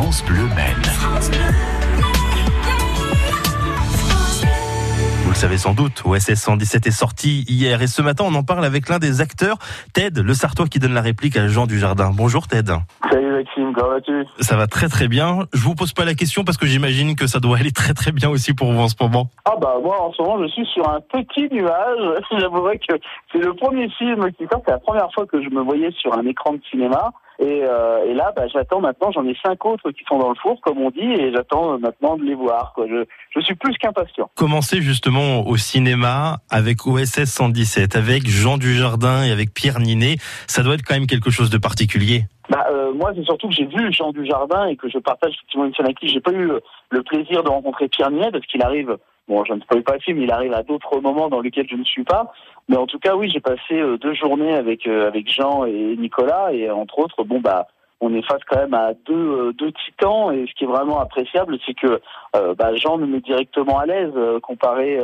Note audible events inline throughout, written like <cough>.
France Bleu Maine. Vous le savez sans doute, OSS 117 est sorti hier et ce matin on en parle avec l'un des acteurs, Ted, le Sartois qui donne la réplique à Jean Dujardin. Bonjour Ted. Salut Maxime, comment vas-tu? Ça va très très bien. Je vous pose pas la question parce que j'imagine que ça doit aller très très bien aussi pour vous en ce moment. Ah bah moi en ce moment je suis sur un petit nuage. <laughs> J'avouerais que c'est le premier film qui sort, c'est la première fois que je me voyais sur un écran de cinéma. Et, euh, et là, bah, j'attends maintenant, j'en ai cinq autres qui sont dans le four, comme on dit, et j'attends maintenant de les voir. Quoi. Je, je suis plus qu'impatient. Commencez justement au cinéma avec OSS 117, avec Jean Dujardin et avec Pierre Ninet. Ça doit être quand même quelque chose de particulier. Bah, euh, moi, c'est surtout que j'ai vu Jean Dujardin et que je partage effectivement une scène avec qui j'ai pas eu le plaisir de rencontrer Pierre Ninet parce qu'il arrive Bon, je ne spoil pas le film, il arrive à d'autres moments dans lesquels je ne suis pas. Mais en tout cas, oui, j'ai passé euh, deux journées avec euh, avec Jean et Nicolas et entre autres, bon bah on est face quand même à deux euh, deux titans et ce qui est vraiment appréciable, c'est que bah, Jean me met directement à l'aise comparé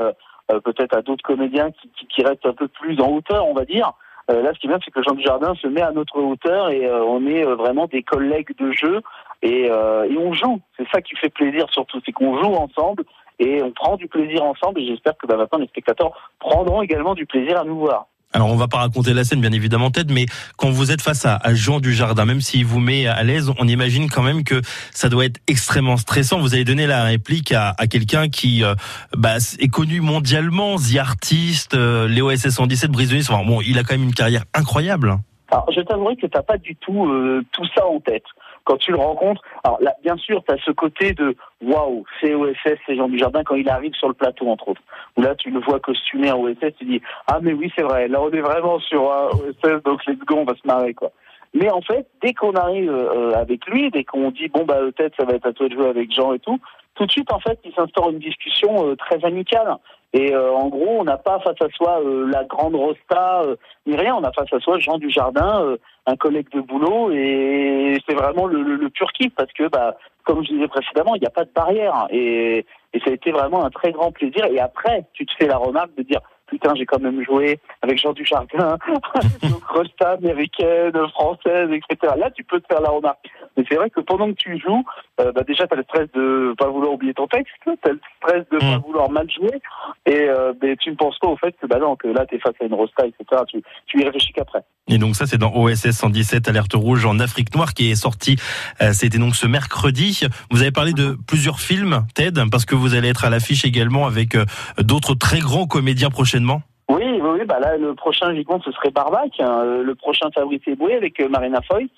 peut-être à d'autres comédiens qui, restent un peu plus en hauteur, on va dire. là, ce qui est bien, c'est que Jean Dujardin se met à notre hauteur et on est vraiment des collègues de jeu et, et on joue. C'est ça qui fait plaisir surtout, c'est qu'on joue ensemble et on prend du plaisir ensemble et j'espère que bah, maintenant les spectateurs prendront également du plaisir à nous voir. Alors on va pas raconter la scène bien évidemment Ted, mais quand vous êtes face à, Jean Dujardin, même s'il vous met à l'aise, on imagine quand même que ça doit être extrêmement stressant. Vous avez donné la réplique à, quelqu'un qui euh, bah, est connu mondialement, The Artist, euh, Léo SS 117, Brise enfin, bon, il a quand même une carrière incroyable. Alors je t'avouerai que t'as pas du tout euh, tout ça en tête quand tu le rencontres, alors là, bien sûr, tu as ce côté de waouh, c'est OSS, c'est Jean Dujardin quand il arrive sur le plateau, entre autres. Où là, tu le vois costumé en OSS, tu dis ah mais oui, c'est vrai, là on est vraiment sur un OSS, donc let's go, on va se marrer quoi. Mais en fait, dès qu'on arrive euh, avec lui, dès qu'on dit bon bah peut-être ça va être à toi de jouer avec Jean et tout, tout de suite en fait il s'instaure une discussion euh, très amicale. Et euh, en gros, on n'a pas face à soi la grande rosta ni rien, on a face à soi Jean Dujardin, un collègue de boulot, et c'est vraiment le, le, pur kiff parce que bah comme je disais précédemment, il n'y a pas de barrière et, et ça a été vraiment un très grand plaisir. Et après, tu te fais la remarque de dire putain, j'ai quand même joué avec Jean Dujardin, <laughs> Rosta américaine, française, etc. Là, tu peux te faire la remarque. Mais c'est vrai que pendant que tu joues, euh, bah déjà, tu as le stress de pas vouloir oublier ton texte, tu as le stress de pas mm. vouloir mal jouer, et euh, tu ne penses pas au fait que, bah non, que là, tu es face à une Rosta, etc. Tu, tu y réfléchis qu'après. Et donc ça, c'est dans OSS 117, Alerte Rouge en Afrique Noire, qui est sorti, euh, c'était donc ce mercredi. Vous avez parlé de plusieurs films, Ted, parce que vous allez être à l'affiche également avec euh, d'autres très grands comédiens prochainement. Oui, oui, bah là, le prochain, j'y compte, ce serait Barbac, hein, euh, le prochain Fabrice Eboué avec Marina Foy.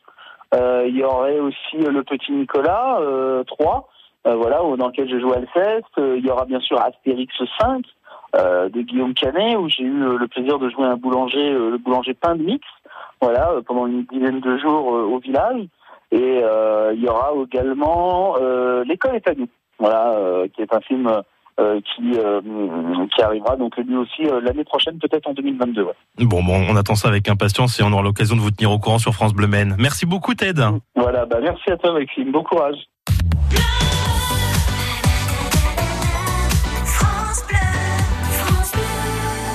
Il y aurait aussi le petit Nicolas, 3, voilà, dans lequel je joue Alceste. il y aura bien sûr Astérix 5, de Guillaume Canet, où j'ai eu le plaisir de jouer un boulanger, le boulanger pain de mix voilà, euh, pendant une dizaine de jours euh, au village. Et euh, il y aura également L'école est à nous, voilà, qui est un film qui qui arrivera donc lui aussi l'année prochaine, peut-être en 2022. Ouais. Bon, bon, on attend ça avec impatience et on aura l'occasion de vous tenir au courant sur France Bleu Maine. Merci beaucoup, Ted. Voilà, bah merci à toi, Maxime. Bon courage.